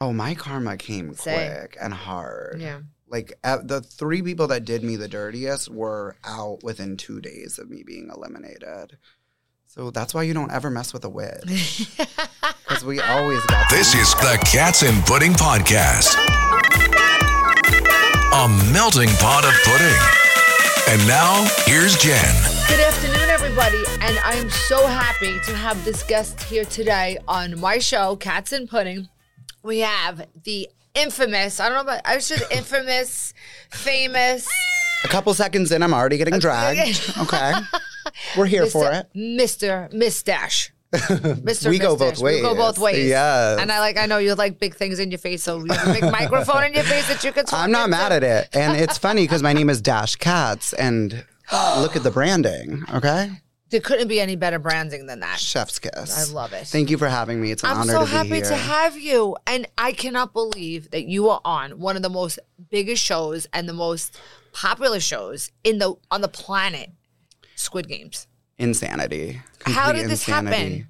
Oh, my karma came Same. quick and hard. Yeah. Like uh, the three people that did me the dirtiest were out within two days of me being eliminated. So that's why you don't ever mess with a witch. Because we always got This is the Cats and Pudding Podcast. A melting pot of pudding. And now, here's Jen. Good afternoon, everybody, and I'm so happy to have this guest here today on my show, Cats and Pudding. We have the infamous, I don't know about, I should infamous, famous, a couple seconds in. I'm already getting dragged. Okay, we're here for it. Mr. Mistache. Mr. We go both We go ways. both ways. Yes. And I like, I know you like big things in your face, so you have a big microphone in your face that you can talk I'm not into. mad at it, and it's funny because my name is Dash Katz, and look at the branding. Okay, There couldn't be any better branding than that. Chef's kiss. I love it. Thank you for having me. It's an honor to be here. I'm honor so to be happy here. to have you. And I cannot believe that you are on one of the most biggest shows and the most popular shows in the on the planet, Squid Games. Insanity. How did this insanity. happen?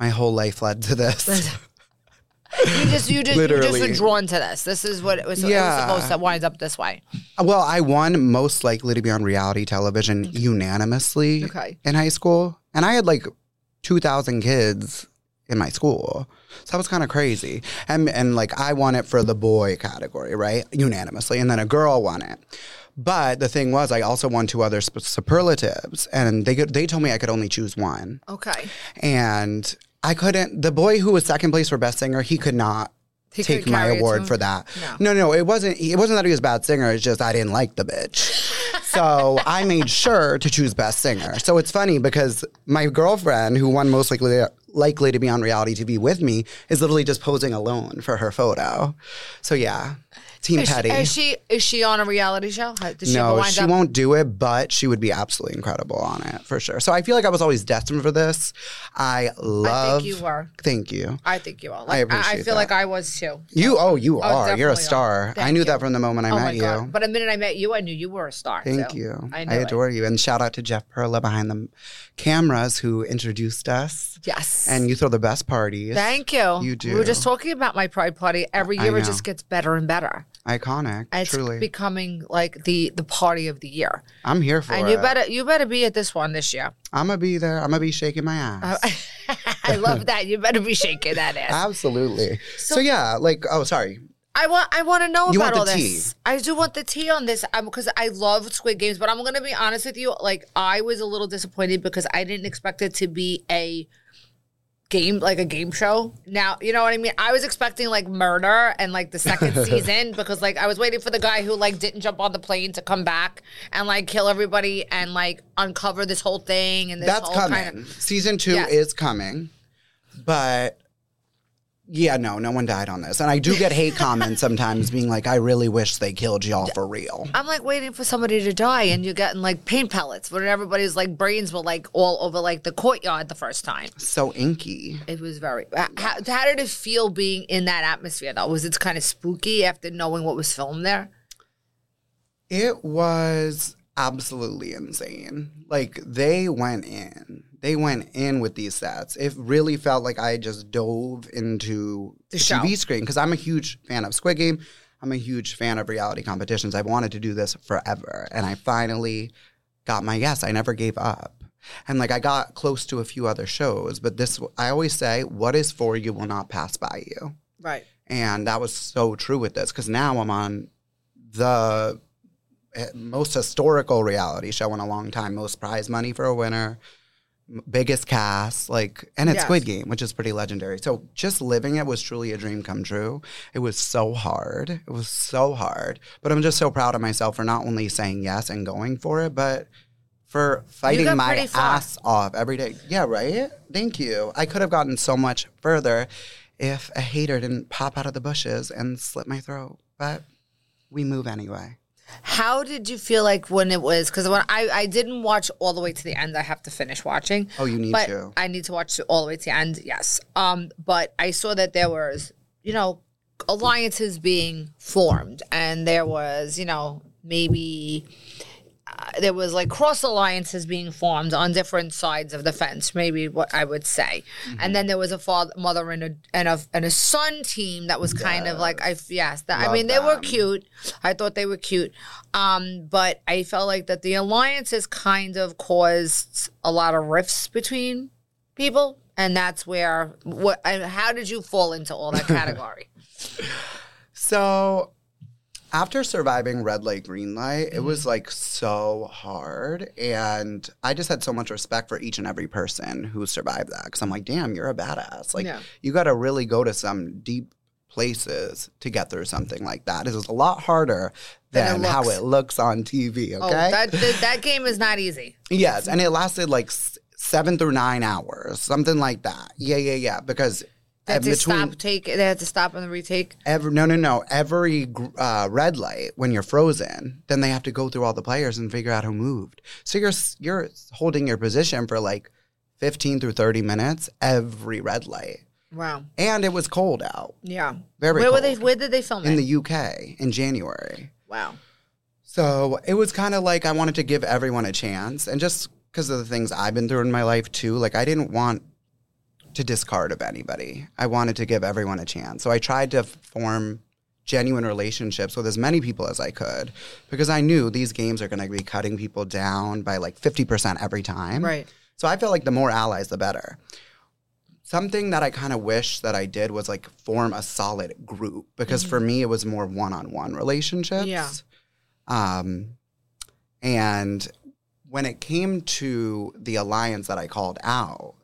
My whole life led to this. You just you just you just were drawn to this. This is what it was, it was supposed to wind up this way. well, I won most likely to be on reality television unanimously Okay. in high school, and I had like two thousand kids in my school. So that was kind of crazy. And and like I won it for the boy category, right? Unanimously. And then a girl won it. But the thing was I also won two other superlatives and they could, they told me I could only choose one. Okay. And I couldn't the boy who was second place for best singer, he could not He take could my carry it to award for that. No. No, no, it wasn't it wasn't that he was a bad singer, it's just I didn't like the bitch. so I made sure to choose best singer. So it's funny because my girlfriend, who won most likely likely to be on reality TV with me, is literally just posing alone for her photo. So yeah. Team Is she, Petty. is she is she on a reality show? How- she no, she up? won't do it, but she would be absolutely incredible on it for sure. So I feel like I was always destined for this. I love. you were. Thank you. I think you are. Like, I I, feel that. like I was too. You, oh, you oh, are. You're a star. I knew you. that from the moment I oh met you. But the minute I met you, I knew you were a star. Thank you. I, I, knew it. adore you. And shout out to Jeff Perla behind the cameras who introduced us. Yes. And you throw the best parties. Thank you. You do. We were just talking about my pride party. Every year it just gets better and better. Iconic. And It's truly. becoming like the the party of the year. I'm here for and it. you better you better be at this one this year. I'm to be there. I'm to be shaking my ass. Uh, I love that. You better be shaking that ass. Absolutely. So, yeah, like, oh, sorry. I want I want to know You about all this. I do want the tea on this um, because I love Squid Games, but I'm to be honest with you. Like I was a little disappointed because I didn't expect it to be a game like a game show. Now you know what I mean. I was expecting like murder and like the second season because like I was waiting for the guy who like didn't jump on the plane to come back and like kill everybody and like uncover this whole thing and this That's whole coming. kind of. Season two is coming. But yeah, no, no one died on this. And I do get hate comments sometimes being like, I really wish they killed y'all for real. I'm like waiting for somebody to die, and you're getting like paint pellets when everybody's like brains were like all over like the courtyard the first time. So inky. It was very. How, how did it feel being in that atmosphere though? Was it kind of spooky after knowing what was filmed there? It was absolutely insane. Like they went in. They went in with these sets. It really felt like I just dove into The the. TV screen because I'm a huge fan of Squid Game. I'm a huge fan of reality competitions. I've wanted to do this forever, and I finally got my yes. I never gave up. And like I got close to a few other shows, but this I always say, what is for you will not pass by you. Right. And that was so true with this because now I'm on the eh, most historical reality show in a long time, most prize money for a winner, biggest cast, like, and it's Yes. Squid Game, which is pretty legendary. So just living it was truly a dream come true. It was so hard. It was so hard. But I'm just so proud of myself for not only saying yes and going for it, but for fighting my ass off every day. Yeah, right? Thank you. I could have gotten so much further if a hater didn't pop out of the bushes and slit my throat. But we move anyway. How did you feel like when it was? Because when I I didn't watch all the way to the end, I have to finish watching. Oh, you need but to. I need to watch all the way to the end. Yes. Um. But I saw that there was, you know, alliances being formed, and there was, you know, maybe. There was like cross alliances being formed on different sides of the fence, maybe what I would say. And then there was a father, mother, and a and a and a son team that was kind of like I yes, that, I mean they were cute. I thought they were cute, um, but I felt like that the alliances kind of caused a lot of rifts between people, and that's where what. How did you fall into all that category? So after surviving red light, green light, it was Mm-hmm. like so hard. And I just had so much respect for each and every person who survived that. Cause I'm like, damn, you're a badass. Like, Yeah. you got to really go to some deep places to get through something like that. It is a lot harder Than it how it looks on TV. Okay. Oh, that, that that game is not easy. Yes, and it lasted like s- seven through nine hours, something like that. Yeah, yeah, yeah. Because They had to stop, take. They had to stop and retake. every no, no, no. Every uh, red light when you're frozen, then they have to go through all the players and figure out who moved. So you're you're holding your position for like fifteen through thirty minutes every red light, Wow. and it was cold out. Yeah. Very where were they? Where did they film in it? In the UK in January. wow. So it was kind of like I wanted to give everyone a chance. And just because of the things I've been through in my life too, like I didn't want to discard of anybody. I wanted to give everyone a chance. So I tried to form genuine relationships with as many people as I could because I knew these games are going to be cutting people down by like 50% every time. Right. So I felt like the more allies, the better. Something that I kind of wish that I did was like form a solid group because for me it was more one-on-one relationships. Yeah. Um, and when it came to the alliance that I called out,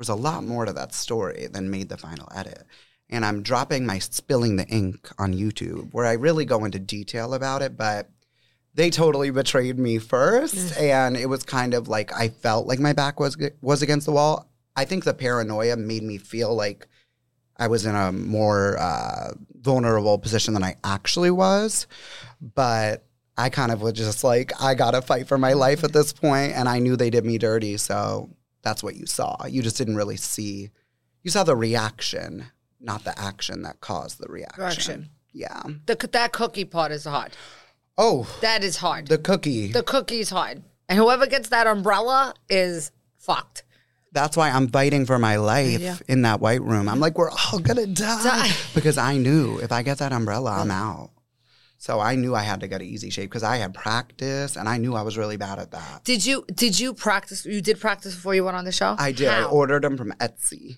was a lot more to that story than made the final edit. And I'm dropping my spilling the ink on YouTube where I really go into detail about it, but they totally betrayed me first and it was kind of like I felt like my back was was against the wall. I think the paranoia made me feel like I was in a more uh, vulnerable position than I actually was. But I kind of was just like, I got to fight for my life at this point, And I knew they did me dirty. So that's what you saw. You just didn't really see, you saw the reaction, not the action that caused the reaction. Reaction. Yeah. The that cookie part is hard. Oh, That is hard. the cookie. the cookie's hard, and whoever gets that umbrella is fucked. That's why I'm fighting for my life Yeah. in that white room. I'm like, we're all gonna die. Die. because I knew if I get that umbrella, I'm out. So I knew I had to get an easy shape because I had practice and I knew I was really bad at that. Did you did you practice? You did practice before you went on the show. I did. I ordered them from Etsy.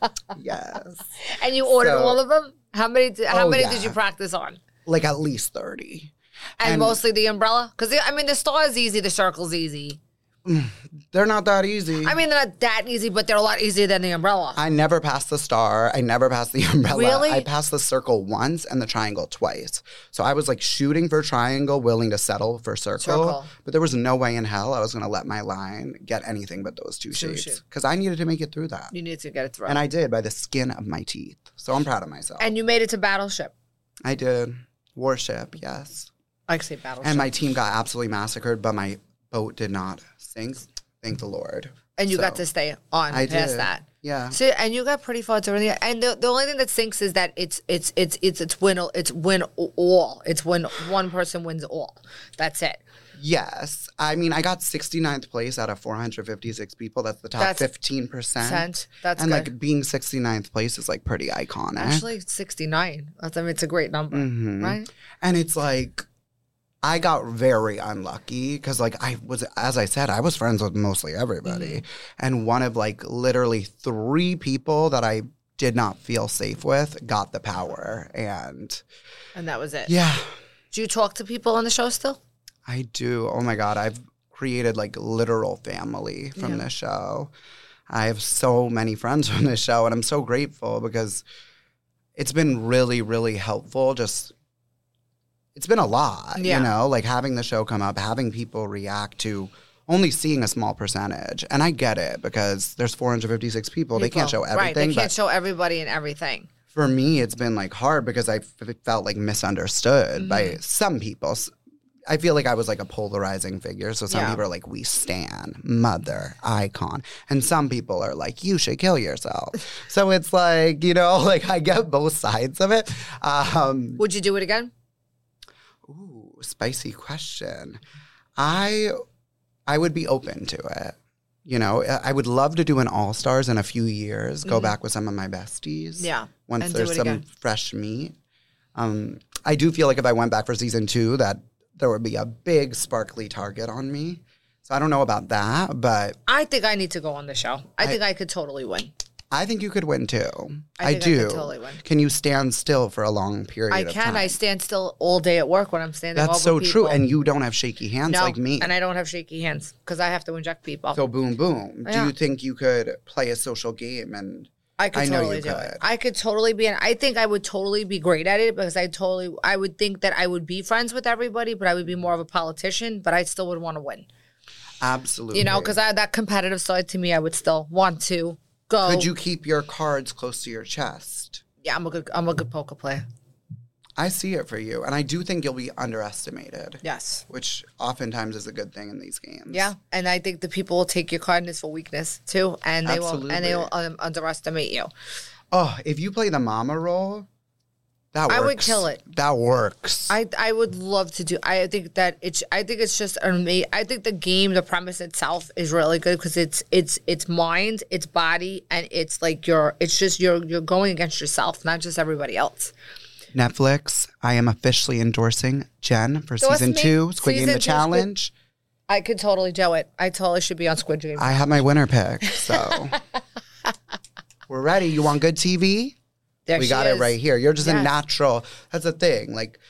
yes, and you ordered So- all of them. How many? Did, how Oh, many yeah. did you practice on? like at least thirty. And, And- mostly the umbrella, because I mean the star is easy, the circle's is easy. They're not that easy. I mean they're not that easy, but they're a lot easier than the umbrella. I never passed the star. I never passed the umbrella. Really? I passed the circle once and the triangle twice. So I was like shooting for triangle, willing to settle for circle. Circle. But there was no way in hell I was going to let my line get anything but those two, Two shapes because I needed to make it through that. you need to get it through. And I did by the skin of my teeth. So I'm proud of myself. and you made it to battleship. I did. Warship, yes. I say battleship. And my team got absolutely massacred, but my boat did not sink. Thank the Lord. and you got to stay on I past did. that. Yeah. So and you got pretty far during the and the, the only thing that sinks is that it's it's it's it's it's win it's win all. It's when one person wins all. That's it. Yes. I mean, I got 69th place out of 456 people. That's the top That's 15%. Cent. That's and good. like being 69th place is like pretty iconic. Actually, sixty nine. That's I mean, it's a great number, Mhm. right? And it's like, I got very unlucky because, like, I was, as I said, I was friends with mostly everybody. Mm-hmm. And one of like literally three people that I did not feel safe with got the power. And And that was it. yeah, Do you talk to people on the show still? I do. Oh my God. I've created like literal family from Yeah. this show. I have so many friends from this show, and I'm so grateful because it's been really, really helpful. Just, it's been a lot, Yeah. you know, like having the show come up, having people react to only seeing a small percentage. And I get it because there's 456 people. They can't show People. Right. everything. They can't show everybody and everything. for me, it's been like hard because I f- felt like misunderstood by Mm-hmm. some people. I feel like I was like a polarizing figure. So some Yeah. people are like, we stand, mother, icon. And some people are like, you should kill yourself. so it's like, you know, like I get both sides of it. Um, Would you do it again? Spicy question. I I would be open to it. You know, I I would love to do an All Stars in a few years. Go back with some of my besties. Yeah, once and there's some again. fresh meat. Um, I do feel like if I went back for season two, that there would be a big sparkly target on me. So I don't know about that, but I think I need to go on the show. I, think I could totally win. I think you could win too. I I, I do. could totally win. Can you stand still for a long period? I of can. time? I can. I stand still all day at work when I'm standing. That's so true, and you don't have shaky hands no, like me. and I don't have shaky hands because I have to inject people. so boom, boom. Yeah. Do you think you could play a social game and? I could I totally do it. I could totally be, and I think I would totally be great at it because I totally, I would think that I would be friends with everybody, but I would be more of a politician, but I still would want to win. Absolutely. You know, because I that competitive side to me, I would still want to go. could you keep your cards close to your chest? Yeah, I'm a good, I'm a good poker player. I see it for you, and I do think you'll be underestimated. Yes. which oftentimes is a good thing in these games. Yeah, and I think the people will take your kindness for weakness too, and they will, and they will um, underestimate you. Oh, if you play the mama role, that works. I would kill it. That works. I I would love to do. I think that it's. I think it's just amazing. I think the game, the premise itself, is really good because it's it's it's mind, it's body, and it's like you're. It's just you're you're going against yourself, not just everybody else. Netflix, I am officially endorsing Jen for Endorse season me. two, Squid Game the two, Squid- Challenge. I could totally do it. I totally should be on Squid Game. I have my winner pick, so we're ready. You want good TV? There we got is. it right here. You're just a natural. That's the thing. Like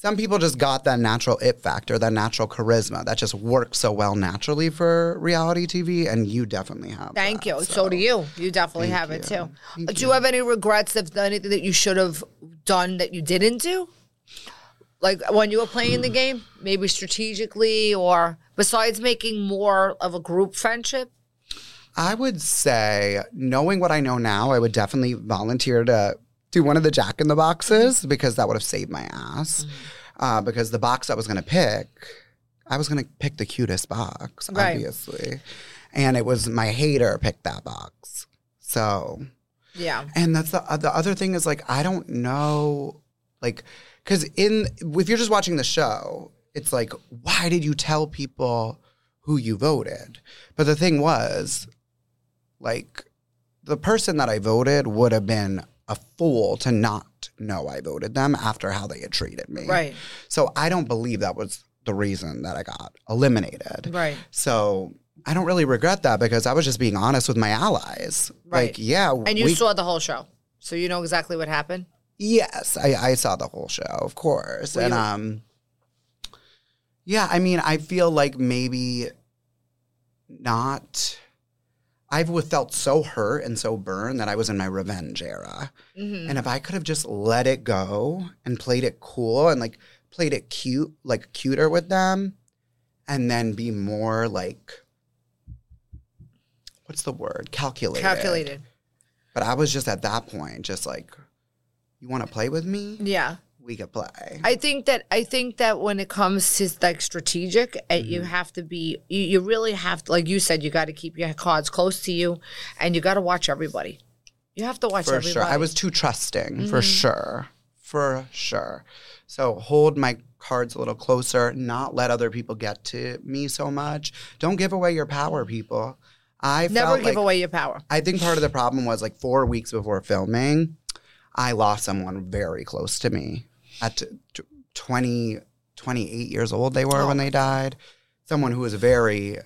some people just got that natural it factor, that natural charisma that just works so well naturally for reality TV, and you definitely have. Thank that, you. So, do you. You definitely Thank have it you. too. do you have any regrets of anything that you should have done that you didn't do? Like when you were playing the game, maybe strategically or besides making more of a group friendship? I would say, knowing what I know now, I would definitely volunteer to do one of the Jack in the Boxes because that would have saved my ass. Uh, because the box I was going to pick, I was going to pick the cutest box, Right. obviously. And it was my hater picked that box. So, Yeah. and that's the, uh, the other thing is like, I don't know, like, because in, if you're just watching the show, it's like, why did you tell people who you voted? But the thing was, like the person that I voted would have been a fool to not know I voted them after how they had treated me. Right. So I don't believe that was the reason that I got eliminated. Right. So I don't really regret that because I was just being honest with my allies. Right. Like, yeah, And you we, saw the whole show. So you know exactly what happened? yes, I, I saw the whole show, of course. Were and you- um yeah, I mean, I feel like maybe not I've felt so hurt and so burned that I was in my revenge era. Mm-hmm. And if I could have just let it go and played it cool and like played it cute, like cuter with them, and then be more like, what's the word? Calculated. Calculated. But I was just at that point, just like, you want to play with me? Yeah. We could play. I think that I think that when it comes to like strategic, you Mm-hmm. have to be you, you really have to like you said you got to keep your cards close to you, and you got to watch everybody. You have to watch for everybody. Mm-hmm. sure. I was too trusting, for sure. For sure. So hold my cards a little closer, not let other people get to me so much. Don't give away your power, people. I never give like- away your power. I think part of the problem was like four weeks before filming, I lost someone very close to me at t- t- 20, 28 years old they were Oh. when they died. Someone who was very,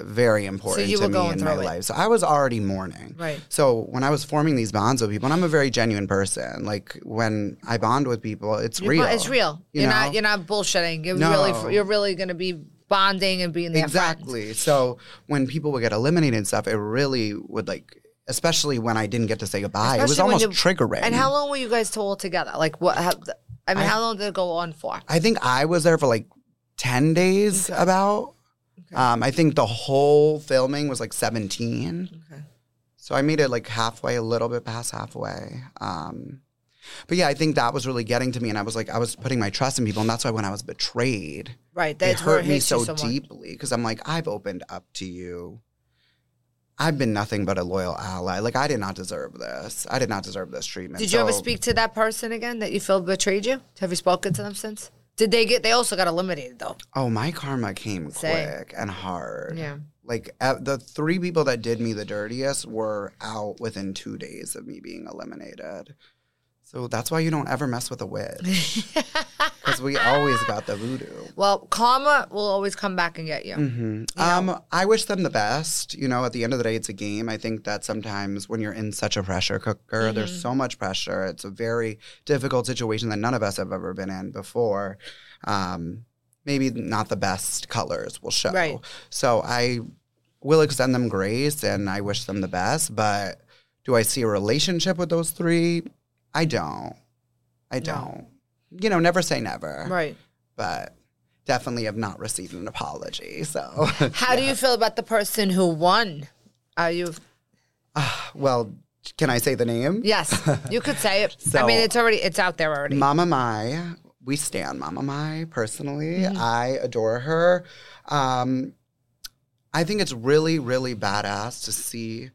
very important you to me in my it. life. So I was already mourning. Right. So when I was forming these bonds with people, and I'm a very genuine person. Like when I bond with people, it's You're real. bo- It's real. you You're know? not. You're not bullshitting. You're No. really. You're really going to be bonding and being there. Exactly. So when people would get eliminated and stuff, it really would like, especially when I didn't get to say goodbye. it was almost triggering. And how long were you guys all together? Like what? How, I mean, how long did it go on for? I think I was there for like 10 days about. Um, I think the whole filming was like 17. Okay. So I made it like halfway, a little bit past halfway. Um, but yeah, I think that was really getting to me. And I was like, I was putting my trust in people. And that's why when I was betrayed, Right. it hurt me so, so deeply because I'm like, I've opened up to you. I've been nothing but a loyal ally. Like, I did not deserve this. I did not deserve this treatment. Did you ever speak to that person again that you feel betrayed you? Have you spoken to them since? Did they get? They also got eliminated though. Oh, my karma came Same. quick and hard. Yeah. Like uh, the three people that did me the dirtiest were out within two days of me being eliminated. So that's why you don't ever mess with a witch. Because we always got the voodoo. Well, karma will always come back and get you. hmm Um, I wish them the best. You know, at the end of the day, it's a game. I think that sometimes when you're in such a pressure cooker, there's so much pressure. It's a very difficult situation that none of us have ever been in before. Um, maybe not the best colors will show. Right. So I will extend them grace and I wish them the best. But do I see a relationship with those three? I don't. I don't. You know, never say never Right. but definitely have not received an apology. So, How do you feel about the person who won? Are you? well, can I say the name? Yes, you could say it. I mean, it's already. It's out there already. Mama Mai. We stand Mama Mai personally. Mm-hmm. I adore her. Um, I think it's really, really badass to see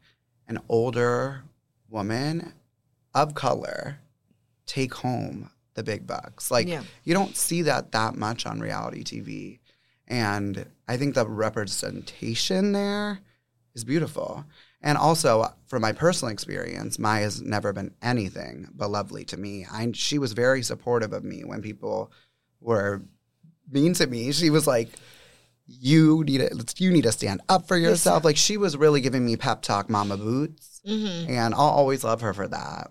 an older woman of color take home the big bucks. Like Yeah. you don't see that that much on reality TV, and I think the representation there is beautiful. And also, from my personal experience, Maya's never been anything but lovely to me. I, she was very supportive of me when people were mean to me. She was like, "You need to, you need to stand up for yourself." Like she was really giving me pep talk, Mama Boots, Mm-hmm. and I'll always love her for that.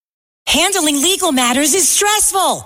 Handling legal matters is stressful.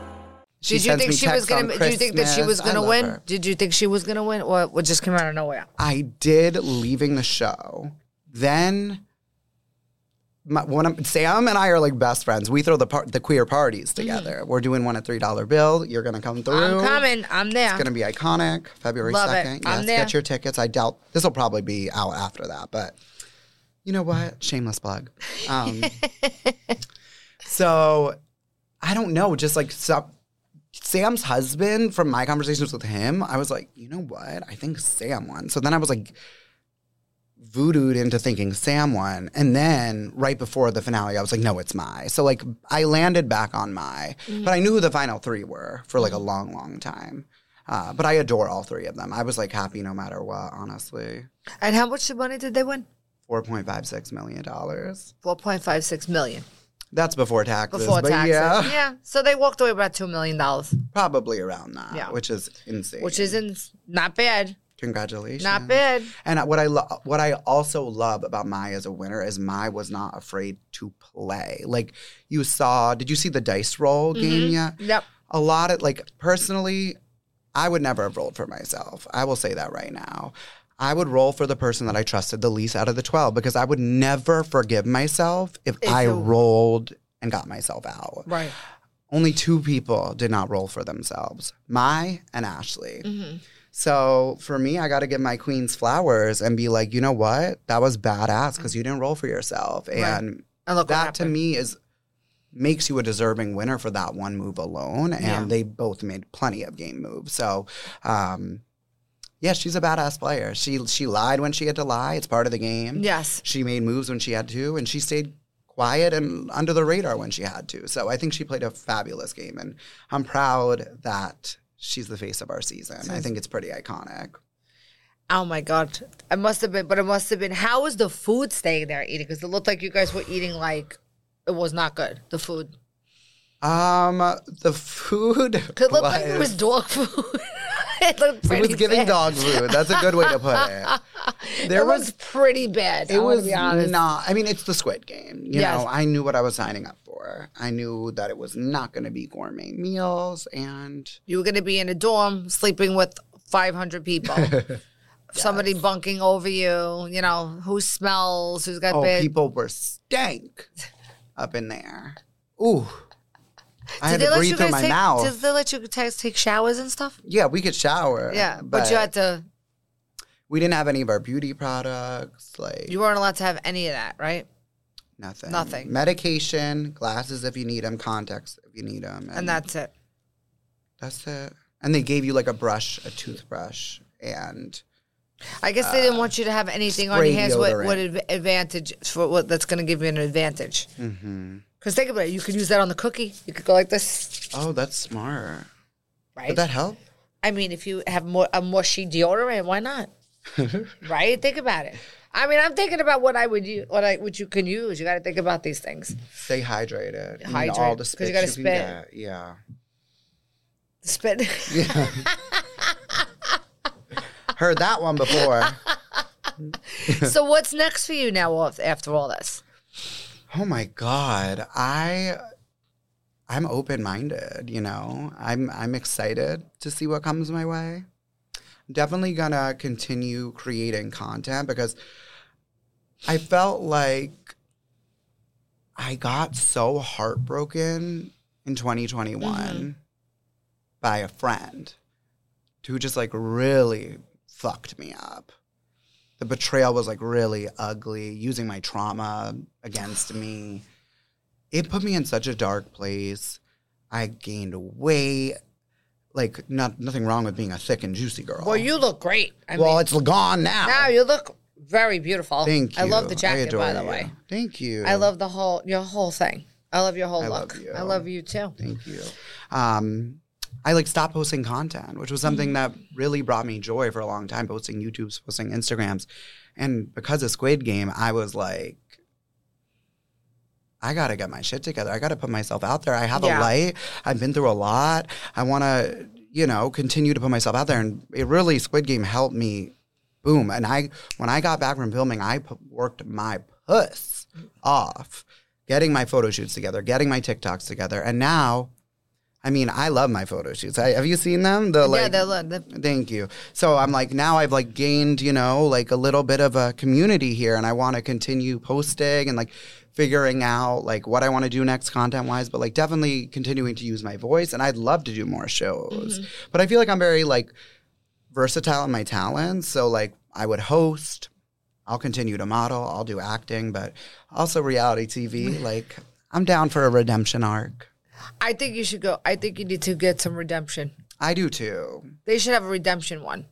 She Did you think she was gonna? on Did you think that she was gonna win? her. Did you think she was gonna win, or what just came out of nowhere? I did leaving the show. Then my, one of, Sam and I are like best friends. We throw the par- the queer parties together. We're doing one at three dollar bill. You're gonna come through. Mm-hmm. I'm coming. I'm there. It's gonna be iconic. February second. I'm Yes, get your tickets. I doubt this will probably be out after that, but you know what? Shameless plug. Um, so I don't know. Just like so, Sam's husband, from my conversations with him, I was like, you know what? I think Sam won. So then I was like voodooed into thinking Sam won. And then right before the finale, I was like, no, it's my. So like I landed back on my, but I knew who the final three were for like a long, long time. Uh, but I adore all three of them. I was like happy no matter what, honestly. And how much money did they win? $4.56 million. Four point five six million That's before taxes. before but taxes. Yeah, yeah. So they walked away about two million dollars, probably around that, Yeah. which is insane. which isn't not bad. Congratulations. Not bad. And what I lo- what I also love about Mai as a winner is Mai was not afraid to play. Like you saw, did you see the dice roll mm-hmm. game yet? Yep. A lot of like personally, I would never have rolled for myself. I will say that right now. I would roll for the person that I trusted the least out of the 12 because I would never forgive myself if, I rolled and got myself out. Right. Only two people did not roll for themselves Mai and Ashley. Mm-hmm. So for me, I got to give my queens flowers and be like, you know what? That was badass because you didn't roll for yourself. And And look that to me is makes you a deserving winner for that one move alone. And Yeah. they both made plenty of game moves. So, um, yeah, she's a badass player. She she lied when she had to lie. It's part of the game. Yes. She made moves when she had to, and she stayed quiet and under the radar when she had to. So I think she played a fabulous game, and I'm proud that she's the face of our season. I think it's pretty iconic. Oh my god! It must have been, but it must have been. How was the food staying there eating? Because it looked like you guys were eating like it was not good. The food. Um, the food Could look like it was dog food. it looked it was giving bad. dog food. That's a good way to put it. There it was was pretty bad. It wanna was not. I mean, it's the Squid Game. You Yes. know, I knew what I was signing up for. I knew that it was not going to be gourmet meals, and You were going to be in a dorm sleeping with 500 people. Somebody bunking over you. You know who smells? Who's got oh, people were stank up in there. Ooh, I had Did they to let breathe you through my take? mouth. Did they let you guys take showers and stuff? yeah, we could shower. Yeah, but, you had to. We didn't have any of our beauty products. Like You weren't allowed to have any of that, right? nothing. nothing. Medication, glasses if you need them, contacts if you need them, And that's it. that's it. And they gave you like a brush, a toothbrush, and I guess they didn't want you to have anything on your hands. What, deodorant. what adv- advantage for what that's going to give you an advantage? Mm-hmm. Because think about it, you could use that on the cookie. You could go like this, oh, that's smart. right? Would that help? I mean, if you have more a mushy deodorant, why not? right? Think about it. I mean, I'm thinking about what I would use, what I what you can use. You got to think about these things. Stay hydrated. You need Hydrate, all 'cause the you gotta spit can spit. get. Yeah. Spit. Heard that one before. so what's next for you now af- after all this? Oh my god. I I'm open-minded, you know. I'm I'm excited to see what comes my way. I'm definitely going to continue creating content because I felt like I got so heartbroken in 2021 mm-hmm. by a friend who just like really fucked me up. The betrayal was like really ugly, using my trauma against me. It put me in such a dark place. I gained weight. Like not nothing wrong with being a thick and juicy girl. Well, you look great. I well, mean, it's gone now. now you look very beautiful. Thank you. I love the jacket, by the you. way. Thank you. I love the whole your whole thing. I love your whole I love look. you. I love you too. Thank you. Um, I like stopped posting content, which was something Mm-hmm. that really brought me joy for a long time. Posting YouTubes, posting Instagrams, and because of Squid Game, I was like, I gotta get my shit together. I gotta put myself out there. I have Yeah. a light. I've been through a lot. I want to, you know, continue to put myself out there. And it really Squid Game helped me. Boom. And I, when I got back from filming, I worked my puss off, getting my photo shoots together, getting my TikToks together, and now. I mean, I love my photo shoots. I, have you seen them? The yeah, like, they're, lo- they're Thank you. So I'm like now I've like gained, you know, like a little bit of a community here and I want to continue posting and like figuring out like what I want to do next content wise, but like definitely continuing to use my voice and I'd love to do more shows. Mm-hmm. But I feel like I'm very like versatile in my talents, so like I would host, I'll continue to model, I'll do acting, but also reality TV like I'm down for a redemption arc. I think you should go. I think you need to get some redemption. I do too. They should have a redemption one.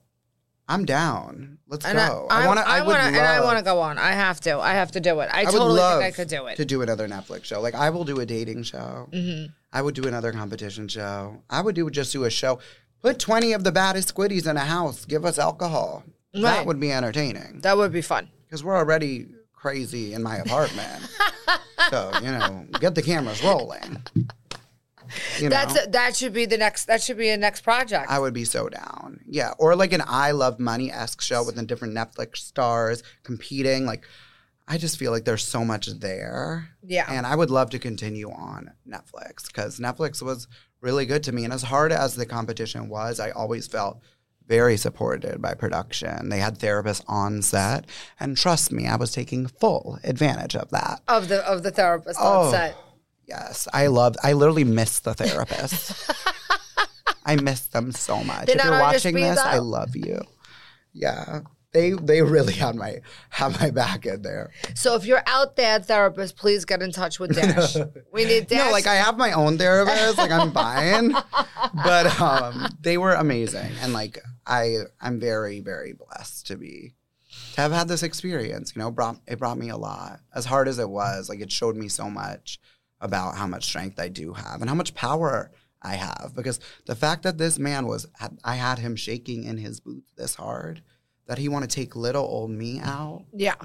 I'm down. Let's And go. I, I want to. I, I would want and I want to go on. I have to. I have to do it. I, totally love think I could do it. to do another Netflix show. Like I will do a dating show. Mm-hmm. I would do another competition show. I would do just do a show. Put twenty of the baddest squiddies in a house. Give us alcohol. Right. That would be entertaining that would be fun. because we're already crazy in my apartment. so you know, get the cameras rolling. You know, That's that should be the next. That should be a next project. I would be so down. Yeah, or like an I Love Money esque show with the different Netflix stars competing. Like, I just feel like there's so much there. Yeah. And I would love to continue on Netflix because Netflix was really good to me. And as hard as the competition was, I always felt very supported by production. They had therapists on set. And trust me, I was taking full advantage of that. of the of the therapist Oh. on set. Yes, I love. I literally miss the therapist. I miss them so much. They're if you're watching this, I love you. Yeah. They they really had my had my back in there. So if you're out there, therapist, please get in touch with Dash. we need Dash. No, like I have my own therapist, like I'm fine. But um they were amazing. And like I I'm very, very blessed to be to have had this experience. You know, brought it brought me a lot. As hard as it was, like it showed me so much about how much strength I do have and how much power I have. Because the fact that this man was I had him shaking in his boots this hard, that he want to take little old me out yeah.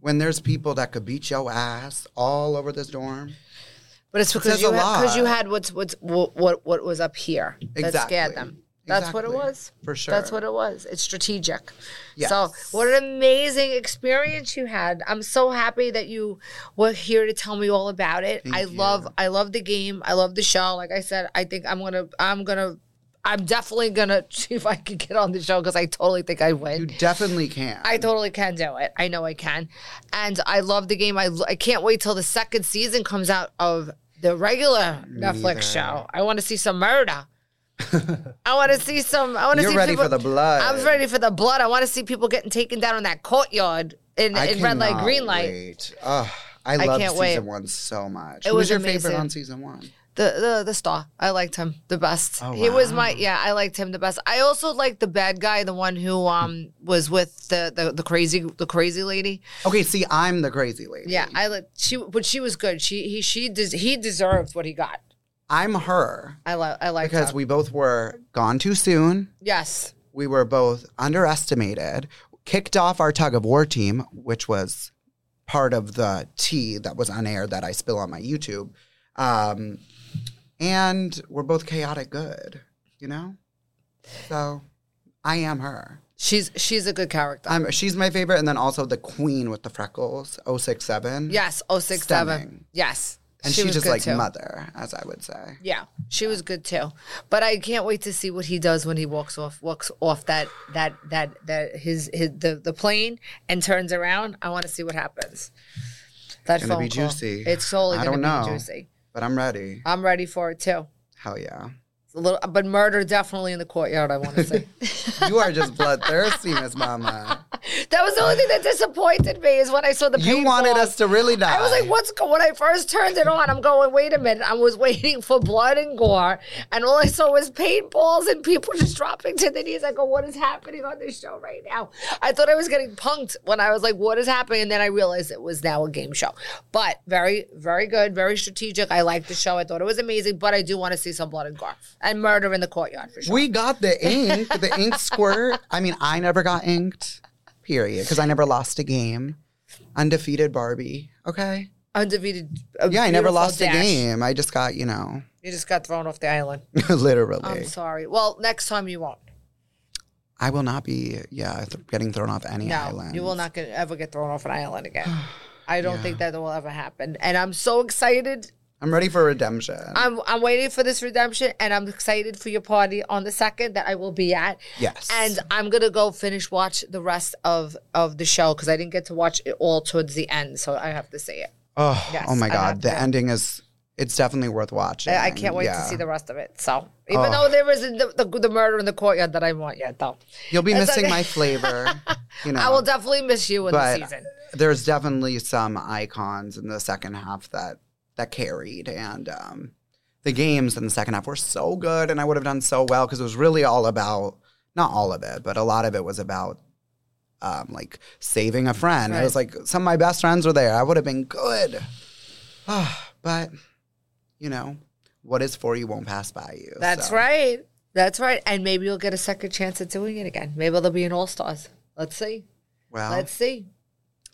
when there's people that could beat your ass all over this dorm. But it's because says you because you had what's what's what what, what was up here that Exactly. scared them. That's what it was. For sure. That's what it was. It's strategic. So what an amazing experience you had. I'm so happy that you were here to tell me all about it. I love I love the game. I love the show. Like I said, I think I'm gonna I'm gonna I'm definitely gonna see if I can get on the show because I totally think I win. You definitely can. I totally can do it. I know I can. And I love the game. I, I can't wait till the second season comes out of the regular Netflix show. I want to see some murder. I want to see some. I want to You're see ready people, for the blood. I'm ready for the blood. I want to see people getting taken down in that courtyard in, in red light, green light. Wait. Ugh, I love season wait. one so much. It Who was was your favorite on season one? The, the the star. I liked him the best. Oh, He was my yeah. I liked him the best. I also liked the bad guy, the one who um was with the the, the crazy the crazy lady. Okay, see, I'm the crazy lady. Yeah, I like she, but she was good. She he she des- he deserved what he got. I'm her I love I like her. because we both were gone too soon. yes We were both underestimated, kicked off our tug of war team, which was part of the tea that was on air that I spill on my YouTube. Um, and we're both chaotic good, you know? So I am her. she's she's a good character. I'm, she's my favorite. And then also the queen with the freckles, 067. yes, oh six seven. Stunning. Yes, And she she's just like too. mother, as I would say. Yeah, she was good too. But I can't wait to see what he does when he walks off walks off that that that that his his the, the plane and turns around. I want to see what happens. That Gonna phone be call. juicy. It's totally I gonna don't be know. juicy. But I'm ready. I'm ready for it too. Hell yeah. It's a little, but murder definitely in the courtyard. I want to see. You are just bloodthirsty, Miss Mama. That was the only thing that disappointed me is when I saw the You wanted us to really die. I was like, what's go-" when I first turned it on? I'm going, wait a minute. I was waiting for blood and gore, and all I saw was paintballs and people just dropping to their knees. I go, what is happening on this show right now? I thought I was getting punked when I was like, what is happening? And then I realized it was now a game show. But very, very good, very strategic. I liked the show. I thought it was amazing, but I do want to see some blood and gore and murder in the courtyard for sure. We got the ink, the ink squirt. I mean, I never got inked, period, because I never lost a game. Undefeated Barbie. Okay. Undefeated. Yeah, I never lost dash. a game. I just got, you know, You just got thrown off the island. literally. I'm sorry. Well, next time you won't. I will not be, yeah, th- getting thrown off any No, island. you will not get, ever get thrown off an island again. I don't think that will ever happen. And I'm so excited. I'm ready for redemption. I'm I'm waiting for this redemption, and I'm excited for your party on the second that I will be at. Yes. And I'm gonna go finish watch the rest of of the show because I didn't get to watch it all towards the end, so I have to see it. oh, Yes, oh my God. The to. ending is, it's definitely worth watching. I, I can't wait to see the rest of it. So even Oh. though there isn't the, the, the murder in the courtyard that I want yet, though, You'll be It's missing okay. my flavor. You know. I will definitely miss you in the season. there's definitely some icons in the second half that that carried and um the games in the second half were so good and i would have done so well because it was really all about not all of it but a lot of it was about um like saving a friend it was like some of my best friends were there i would have been good but you know what is for you won't pass by you That's so. right. That's right. And maybe you'll get a second chance at doing it again. Maybe there'll be an all stars. Let's see. well Let's see.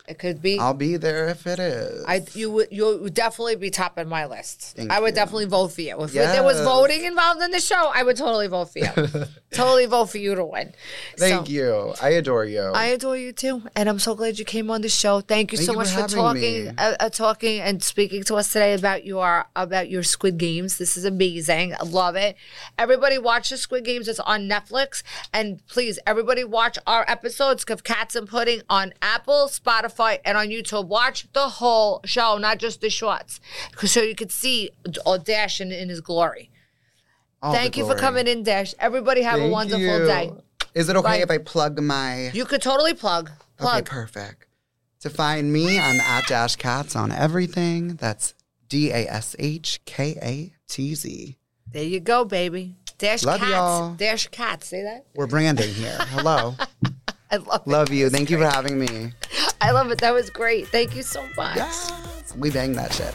It could be. i'll be there if it is I you would you would definitely be top in my list. Thank I would you. definitely vote for you. If there was voting involved in the show, I would totally vote for you. totally vote for you to win. thank So, you i adore you I adore you too, and I'm so glad you came on the show. Thank you Thank so you much for for, talking, uh, uh, talking and speaking to us today about your about your Squid Games. This is amazing. I love it. Everybody watch the Squid Games. It's on Netflix, and please, everybody watch our episodes of Cats and Pudding on Apple, Spotify, and on YouTube. Watch the whole show, not just the shorts, so you could see Dash in, in his glory. All Thank you for coming in, Dash. Everybody have a wonderful you. day. Is it okay Bye. if I plug my? You could totally plug. Okay, perfect. To find me, I'm at Dash Katz on everything. That's D A S H K A T Z. There you go, baby. Dash Love cats. y'all. Dash cats. Say that. We're branding here. Hello. I love it. Love you. Thank you for having me. I love it. That was great. Thank you so much. Yes. We bang that shit.